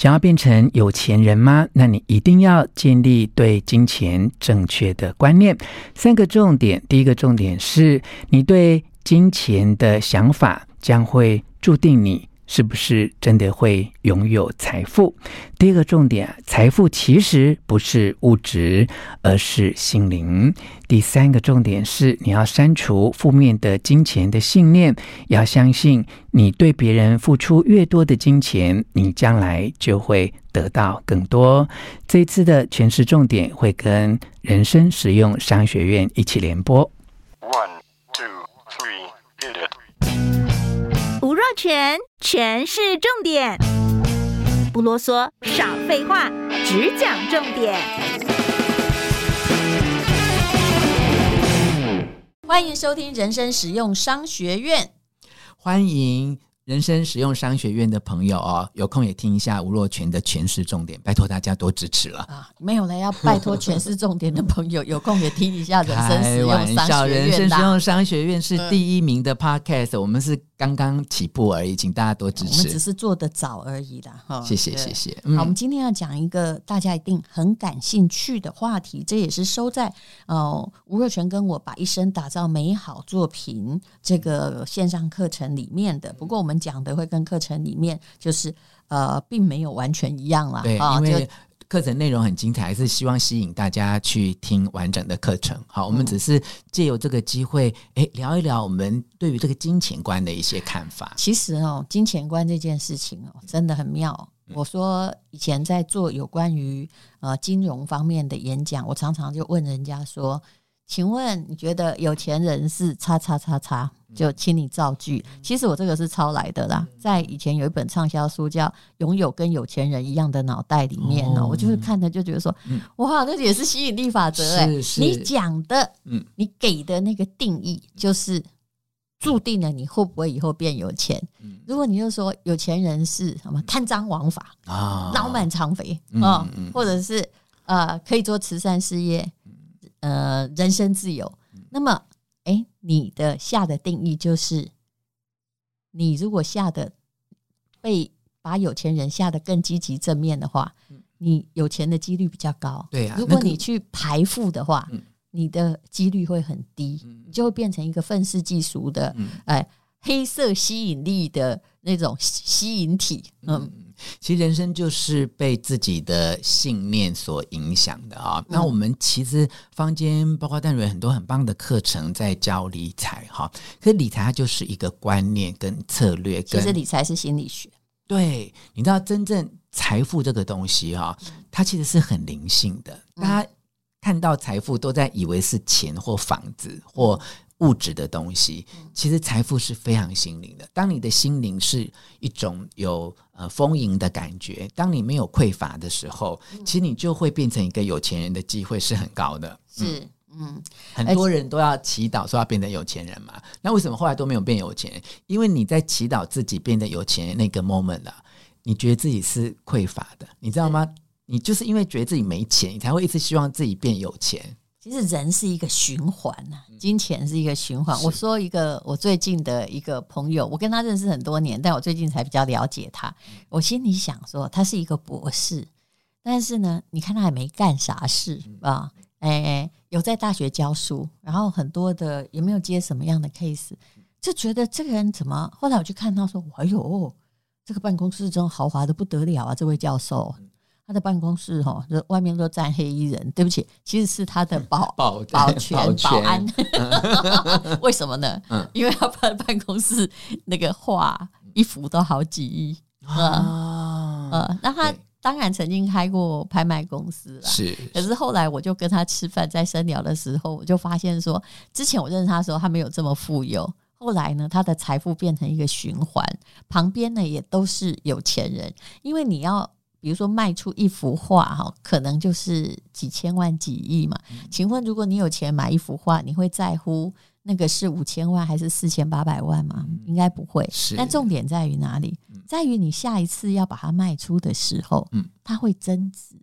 想要变成有钱人吗？那你一定要建立对金钱正确的观念。三个重点，第一个重点是你对金钱的想法将会注定你。是不是真的会拥有财富？第一个重点，财富其实不是物质，而是心灵。第三个重点是，你要删除负面的金钱的信念，要相信，你对别人付出越多的金钱，你将来就会得到更多。这一次的诠释重点会跟人生实用商学院一起联播。One, 权，全是重点，不啰嗦，少废话，只讲重点。欢迎收听人生实用商学院，欢迎。人生实用商学院的朋友哦，有空也听一下吴若权的全是重点，拜托大家多支持了啊！没有了，要拜托全是重点的朋友，有空也听一下人生实用商学院。人生实用商学院是第一名的 podcast，、嗯、我们是。刚刚起步而已，请大家多支持。我们只是做的早而已啦，哈。谢谢，谢谢。好，我们今天要讲一个大家一定很感兴趣的话题，这也是收在呃吴若权跟我把一生打造美好作品这个线上课程里面的。不过我们讲的会跟课程里面就是呃并没有完全一样啦，对，因为。课程内容很精彩，还是希望吸引大家去听完整的课程。好，我们只是借由这个机会，哎，聊一聊我们对于这个金钱观的一些看法。其实哦，金钱观这件事情哦，真的很妙。我说以前在做有关于呃金融方面的演讲，我常常就问人家说。请问你觉得有钱人是叉叉叉叉？就请你造句。其实我这个是抄来的啦，在以前有一本畅销书叫《拥有跟有钱人一样的脑袋》里面呢，我就是看的就觉得说，哇，那也是吸引力法则哎！你讲的，你给的那个定义，就是注定了你会不会以后变有钱。如果你就说有钱人是什么贪赃枉法啊，脑满肠肥啊，或者是呃可以做慈善事业。呃，人身自由。那么，哎，你的下的定义就是，你如果下的被把有钱人下的更积极正面的话，你有钱的几率比较高。对啊，如果你去排富的话，你的几率会很低，你就会变成一个愤世嫉俗的，哎，黑色吸引力的那种吸引体。嗯。其实人生就是被自己的信念所影响的啊。那我们其实坊间包括淡如很多很棒的课程在教理财哈，可是理财它就是一个观念跟策略。其实理财是心理学。对，你知道真正财富这个东西哈，它其实是很灵性的。大家看到财富都在以为是钱或房子或。物质的东西，其实财富是非常心灵的。当你的心灵是一种有呃丰盈的感觉，当你没有匮乏的时候，其实你就会变成一个有钱人的机会是很高的。是，嗯，很多人都要祈祷说要变成有钱人嘛。那为什么后来都没有变有钱人？因为你在祈祷自己变得有钱人那个 moment 啊，你觉得自己是匮乏的，你知道吗？你就是因为觉得自己没钱，你才会一直希望自己变有钱。其实人是一个循环呐，金钱是一个循环。我说一个我最近的一个朋友，我跟他认识很多年，但我最近才比较了解他。我心里想说，他是一个博士，但是呢，你看他也没干啥事啊，哎，有在大学教书，然后很多的也没有接什么样的 case，就觉得这个人怎么？后来我去看他说，哎呦，这个办公室真豪华的不得了啊，这位教授。他的办公室哈，就外面都站黑衣人。对不起，其实是他的保保保全保安。为什么呢？因为他办办公室那个画一幅都好几亿啊。呃，那他当然曾经开过拍卖公司了。是。可是后来我就跟他吃饭，在深聊的时候，我就发现说，之前我认识他的时候，他没有这么富有。后来呢，他的财富变成一个循环，旁边呢也都是有钱人，因为你要。比如说卖出一幅画哈，可能就是几千万、几亿嘛。请问，如果你有钱买一幅画，你会在乎那个是五千万还是四千八百万吗？应该不会。是。但重点在于哪里？在于你下一次要把它卖出的时候，它会增值。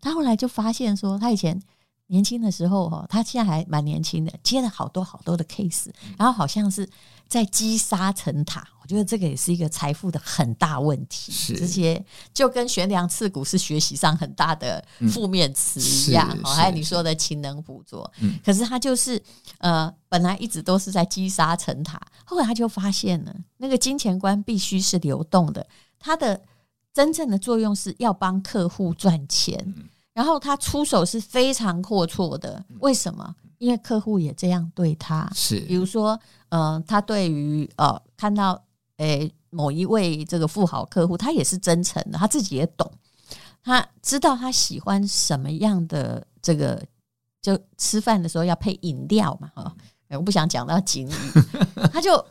他后来就发现说，他以前年轻的时候哈，他现在还蛮年轻的，接了好多好多的 case，然后好像是在积沙成塔。我觉得这个也是一个财富的很大问题。是这些就跟悬梁刺股是学习上很大的负面词一样。哦，还有你说的勤能补拙，可是他就是呃，本来一直都是在积沙成塔，后来他就发现了，那个金钱观必须是流动的，它的真正的作用是要帮客户赚钱。然后他出手是非常阔绰的，为什么？因为客户也这样对他。是，比如说，嗯、呃，他对于呃看到诶某一位这个富豪客户，他也是真诚的，他自己也懂，他知道他喜欢什么样的这个，就吃饭的时候要配饮料嘛，哈，我不想讲到警语，他就。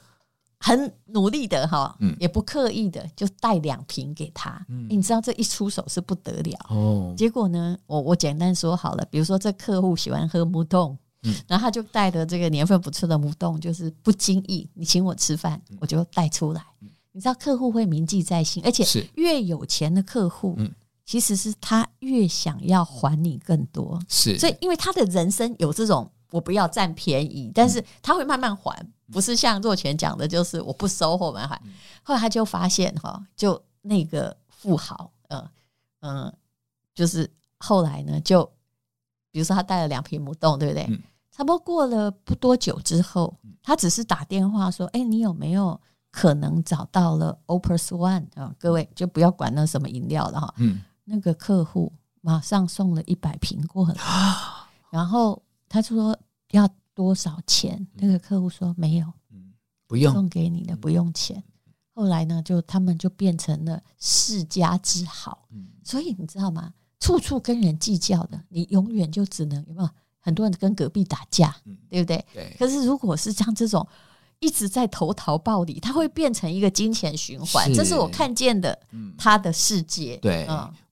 很努力的哈，也不刻意的就带两瓶给他。嗯，你知道这一出手是不得了哦。结果呢，我我简单说好了，比如说这客户喜欢喝木洞，嗯，然后他就带的这个年份不错的木洞，就是不经意你请我吃饭，我就带出来。你知道客户会铭记在心，而且越有钱的客户，嗯，其实是他越想要还你更多。是，所以因为他的人生有这种。我不要占便宜，但是他会慢慢还，不是像若泉讲的，就是我不收后面还。后来他就发现哈，就那个富豪，嗯嗯，就是后来呢，就比如说他带了两瓶母冻，对不对？差不多过了不多久之后，他只是打电话说：“哎，你有没有可能找到了 Opus One 啊？各位就不要管那什么饮料了哈。”嗯，那个客户马上送了一百瓶过来，然后。他说要多少钱？那个客户说没有，不用送给你的，不用钱。后来呢，就他们就变成了世家之好。所以你知道吗？处处跟人计较的，你永远就只能有没有？很多人跟隔壁打架，对不对？对。可是如果是像这种一直在投桃报李，它会变成一个金钱循环。这是我看见的，嗯他的世界。对。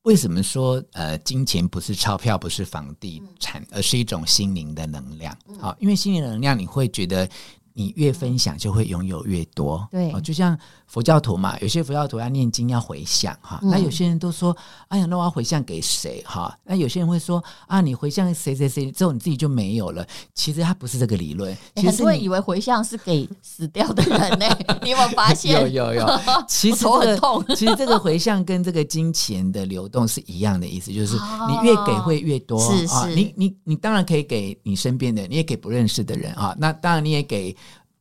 为什么说呃，金钱不是钞票，不是房地产，而是一种心灵的能量？好，因为心灵的能量，你会觉得你越分享就会拥有越多。对，就像。佛教徒嘛，有些佛教徒要念经要回向哈，那有些人都说，哎呀，那我要回向给谁哈？那有些人会说啊，你回向谁谁谁之后，你自己就没有了。其实他不是这个理论，其实很多人以为回向是给死掉的人呢。你有没有发现？有有有，其实头很痛。其实这个回向跟这个金钱的流动是一样的意思，就是你越给会越多。是是，你你你当然可以给你身边的，你也给不认识的人啊。那当然你也给。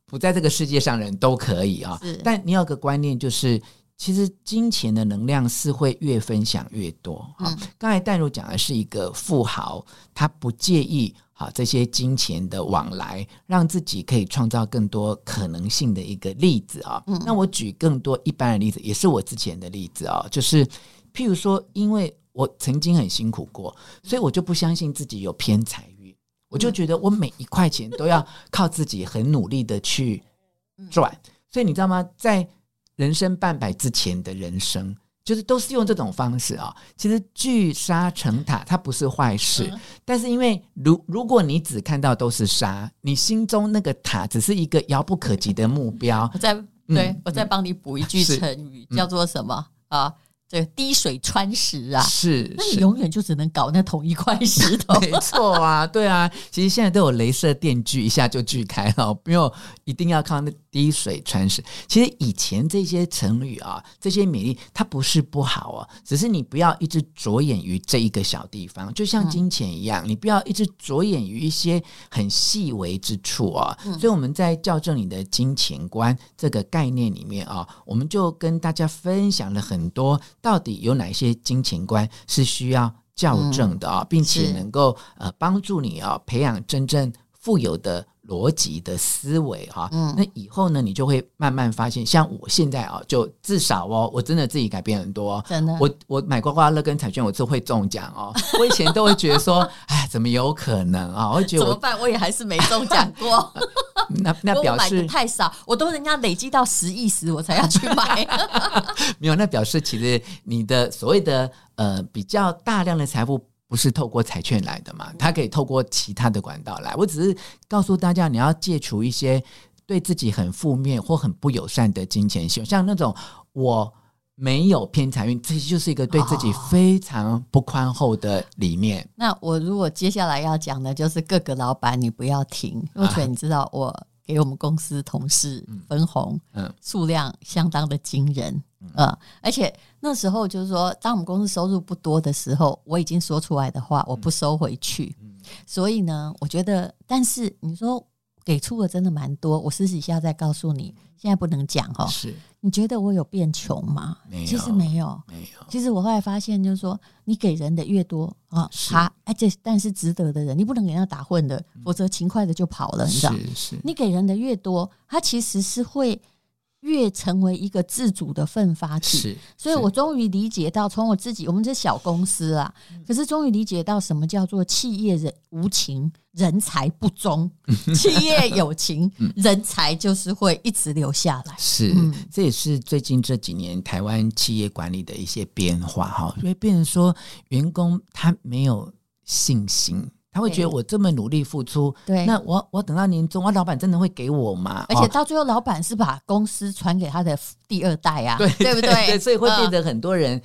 不在这个世界上，人都可以啊。但你有个观念，就是其实金钱的能量是会越分享越多。啊，刚才淡如讲的是一个富豪，他不介意啊这些金钱的往来，让自己可以创造更多可能性的一个例子啊。那我举更多一般的例子，也是我之前的例子啊，就是譬如说，因为我曾经很辛苦过，所以我就不相信自己有偏财。我就觉得我每一块钱都要靠自己很努力的去赚，所以你知道吗？在人生半百之前的人生，就是都是用这种方式啊。其实聚沙成塔，它不是坏事，但是因为如如果你只看到都是沙，你心中那个塔只是一个遥不可及的目标。我再对我再帮你补一句成语，叫做什么啊？这滴水穿石啊，是，那你永远就只能搞那同一块石头。没错啊，对啊，其实现在都有镭射电锯，一下就锯开了，不用一定要靠那滴水穿石。其实以前这些成语啊，这些美丽，它不是不好啊，只是你不要一直着眼于这一个小地方，就像金钱一样，嗯、你不要一直着眼于一些很细微之处啊。嗯、所以我们在校正你的金钱观这个概念里面啊，我们就跟大家分享了很多。到底有哪些金钱观是需要校正的啊，并且能够呃帮助你啊培养真正富有的逻辑的思维哈，嗯，那以后呢，你就会慢慢发现，像我现在啊，就至少哦，我真的自己改变很多，真的，我我买刮刮乐跟彩券，我就会中奖哦。我以前都会觉得说，哎，怎么有可能啊？我会觉得怎么办？我也还是没中奖过。那那表示太少，我都人家累积到十亿时，我才要去买。没有，那表示其实你的所谓的呃比较大量的财富。不是透过彩券来的嘛？它可以透过其他的管道来。我只是告诉大家，你要戒除一些对自己很负面或很不友善的金钱习惯，像那种我没有偏财运，这就是一个对自己非常不宽厚的理念。哦、那我如果接下来要讲的，就是各个老板，你不要停，若权，你知道我给我们公司同事分红，嗯，数量相当的惊人，嗯，嗯，而且那时候就是说，当我们公司收入不多的时候，我已经说出来的话，我不收回去。嗯、所以呢，我觉得，但是你说给出的真的蛮多，我私底下再告诉你。现在不能讲哈，是你觉得我有变穷吗？其实没有，没有。其实我后来发现，就是说，你给人的越多啊，他哎，这但是值得的人，你不能给他打混的，否则勤快的就跑了，你知道？是是。你给人的越多，他其实是会。越成为一个自主的奋发体，是，所以我终于理解到，从我自己，我们这小公司啊，可是终于理解到什么叫做企业人无情，人才不忠；企业有情，人才就是会一直留下来。是，这也是最近这几年台湾企业管理的一些变化哈，因为变成说员工他没有信心。他会觉得我这么努力付出，对，那我我等到年终，我老板真的会给我吗？而且到最后，老板是把公司传给他的第二代啊，对，对不对？对，所以会变得很多人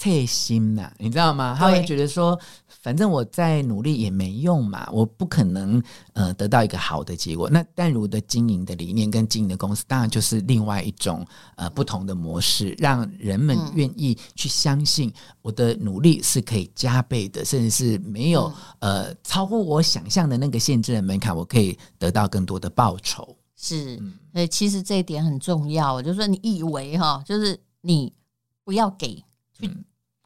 切心呐，你知道吗？他会觉得说。反正我再努力也没用嘛，我不可能呃得到一个好的结果。那淡如的经营的理念跟经营的公司，当然就是另外一种呃不同的模式，让人们愿意去相信我的努力是可以加倍的，甚至是没有呃超乎我想象的那个限制的门槛，我可以得到更多的报酬。是，所以其实这一点很重要。就是说，你以为哈，就是你不要给去。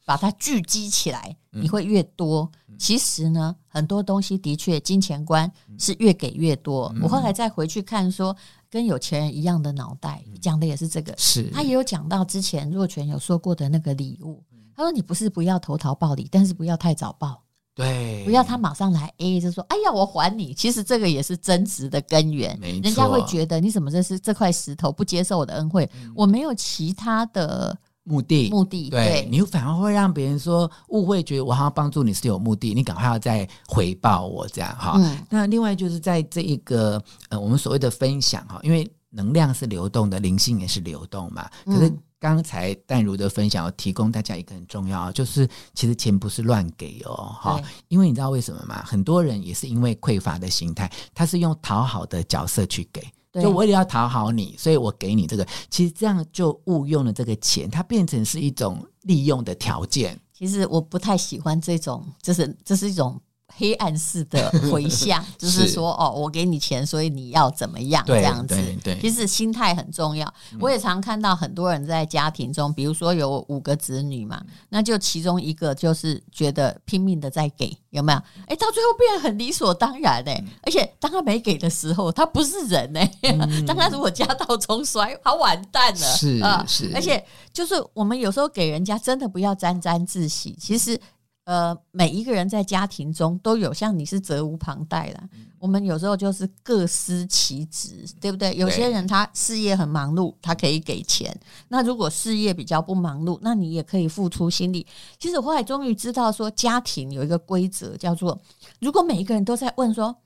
嗯把它聚集起来，你会越多。嗯、其实呢，很多东西的确，金钱观是越给越多。嗯、我后来再回去看说，说跟有钱人一样的脑袋，讲的也是这个。是，他也有讲到之前若泉有说过的那个礼物。他说：“你不是不要投桃报李，但是不要太早报。对，不要他马上来 A，就说哎呀，我还你。其实这个也是争执的根源。人家会觉得你怎么这是这块石头不接受我的恩惠？嗯、我没有其他的。”目的，目的，对，对你反而会让别人说误会，觉得我好像帮助你是有目的，你赶快要再回报我这样哈。嗯、那另外就是在这一个呃，我们所谓的分享哈，因为能量是流动的，灵性也是流动嘛。可是刚才淡如的分享，要提供大家一个很重要，就是其实钱不是乱给哦，哈，因为你知道为什么吗？很多人也是因为匮乏的心态，他是用讨好的角色去给。就我也要讨好你，所以我给你这个。其实这样就误用了这个钱，它变成是一种利用的条件。其实我不太喜欢这种，就是这是一种。黑暗式的回向，就是说，哦，我给你钱，所以你要怎么样这样子？对对，其实心态很重要。我也常看到很多人在家庭中，比如说有五个子女嘛，那就其中一个就是觉得拼命的在给，有没有？哎，到最后变得很理所当然哎。而且当他没给的时候，他不是人哎。当他如果家道中衰，他完蛋了。是啊，是。而且就是我们有时候给人家，真的不要沾沾自喜。其实。呃，每一个人在家庭中都有，像你是责无旁贷啦。嗯、我们有时候就是各司其职，对不对？有些人他事业很忙碌，他可以给钱。那如果事业比较不忙碌，那你也可以付出心力。其实我后来终于知道，说家庭有一个规则，叫做如果每一个人都在问说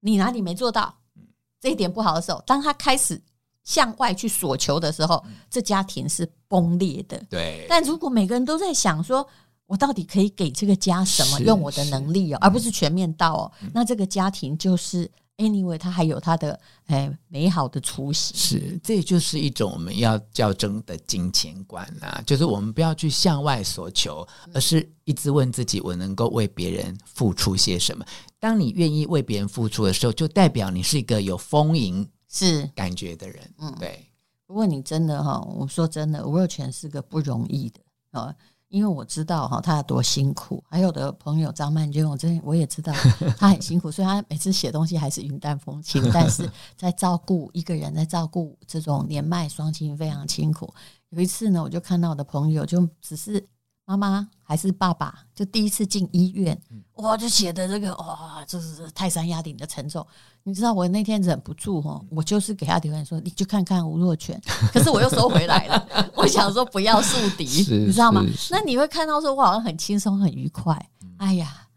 你哪里没做到，这一点不好的时候，当他开始向外去索求的时候，这家庭是崩裂的。对。但如果每个人都在想说，我到底可以给这个家什么？用我的能力哦，而不是全面到哦。那这个家庭就是 anyway，它还有它的哎美好的雏形。是，这就是一种我们要较真的金钱观啊，就是我们不要去向外所求，而是一直问自己：我能够为别人付出些什么？当你愿意为别人付出的时候，就代表你是一个有丰盈是感觉的人。嗯，对。不过你真的哈，我说真的，吴若权是个不容易的啊。因为我知道哈，他有多辛苦。还有的朋友张曼娟，我真我也知道 他很辛苦，所以他每次写东西还是云淡风轻。但是在照顾一个人，在照顾这种年迈双亲非常辛苦。有一次呢，我就看到我的朋友，就只是。妈妈还是爸爸，就第一次进医院，哇，就写的这个哇，这是泰山压顶的沉重。你知道我那天忍不住哦，我就是给他留言说，你去看看吴若权，可是我又收回来了。我想说不要树敌，你知道吗？那你会看到说我好像很轻松很愉快。哎呀，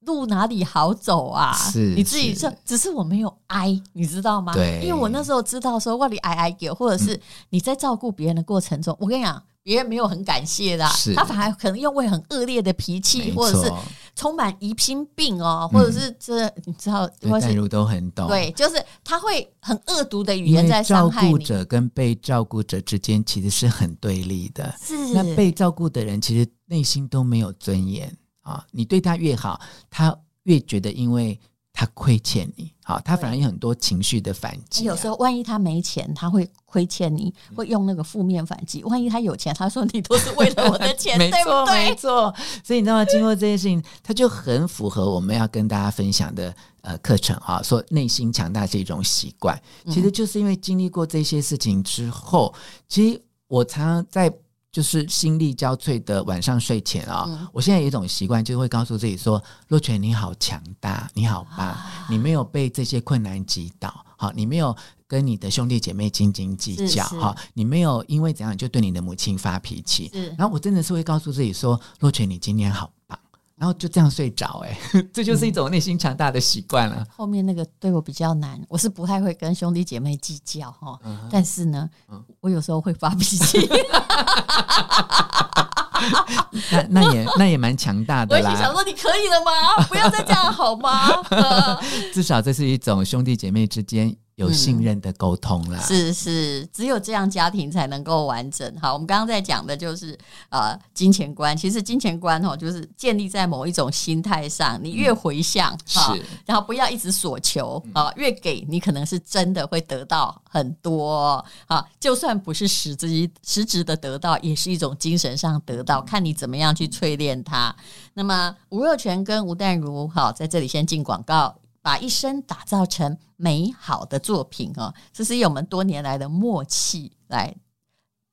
路哪里好走啊？是你自己说，只是我没有挨，你知道吗？对，因为我那时候知道说，哇你挨挨给，或者是你在照顾别人的过程中，我跟你讲。别人没有很感谢的、他反而可能又会很恶劣的脾气，或者是充满疑心病哦，或者是这、嗯、你知道，或淡如都很懂，对，就是他会很恶毒的语言在伤害你。照顾者跟被照顾者之间其实是很对立的，是。那被照顾的人其实内心都没有尊严啊，你对他越好，他越觉得因为。他亏欠你，好，他反而有很多情绪的反击、啊。有时候，万一他没钱，他会亏欠你，会用那个负面反击。万一他有钱，他说你都是为了我的钱，没错，对不对？没错。所以你知道吗？经过这件事情，他就很符合我们要跟大家分享的呃课程哈。说内心强大是一种习惯，其实就是因为经历过这些事情之后，其实我常常在。就是心力交瘁的晚上睡前啊、哦，嗯、我现在有一种习惯，就会告诉自己说：“若泉，你好强大，你好棒，啊、你没有被这些困难击倒，好，你没有跟你的兄弟姐妹斤斤计较，好，你没有因为怎样就对你的母亲发脾气。是然后我真的是会告诉自己说：若泉，你今天好。”然后就这样睡着，哎，这就是一种内心强大的习惯了。后面那个对我比较难，我是不太会跟兄弟姐妹计较哈，但是呢，我有时候会发脾气。那那也那也蛮强大的啦。我想说，你可以了吗？不要再这样好吗？至少这是一种兄弟姐妹之间。有信任的沟通啦、嗯，是是，只有这样家庭才能够完整。好，我们刚刚在讲的就是呃金钱观，其实金钱观哦，就是建立在某一种心态上。你越回向哈，嗯、然后不要一直索求啊，越给你可能是真的会得到很多啊。就算不是实质实质的得到，也是一种精神上得到。看你怎么样去淬炼它。那么吴若权跟吴淡如，好，在这里先进广告。把一生打造成美好的作品哦，这是用我们多年来的默契来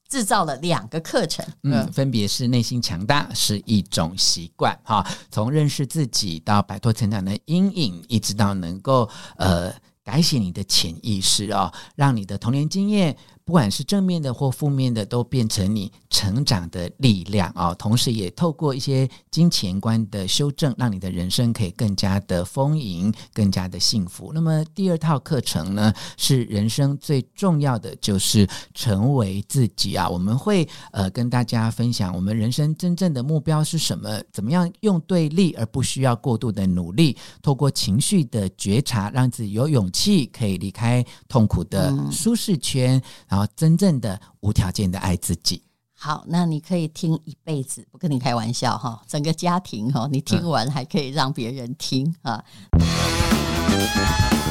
制造了两个课程，嗯，分别是内心强大是一种习惯哈，从认识自己到摆脱成长的阴影，一直到能够呃改写你的潜意识哦，让你的童年经验。不管是正面的或负面的，都变成你成长的力量啊、哦！同时，也透过一些金钱观的修正，让你的人生可以更加的丰盈，更加的幸福。那么，第二套课程呢，是人生最重要的，就是成为自己啊！我们会呃跟大家分享，我们人生真正的目标是什么？怎么样用对力，而不需要过度的努力？透过情绪的觉察，让自己有勇气可以离开痛苦的舒适圈。嗯然后，真正的无条件的爱自己。好，那你可以听一辈子，不跟你开玩笑哈。整个家庭哈，你听完还可以让别人听啊。嗯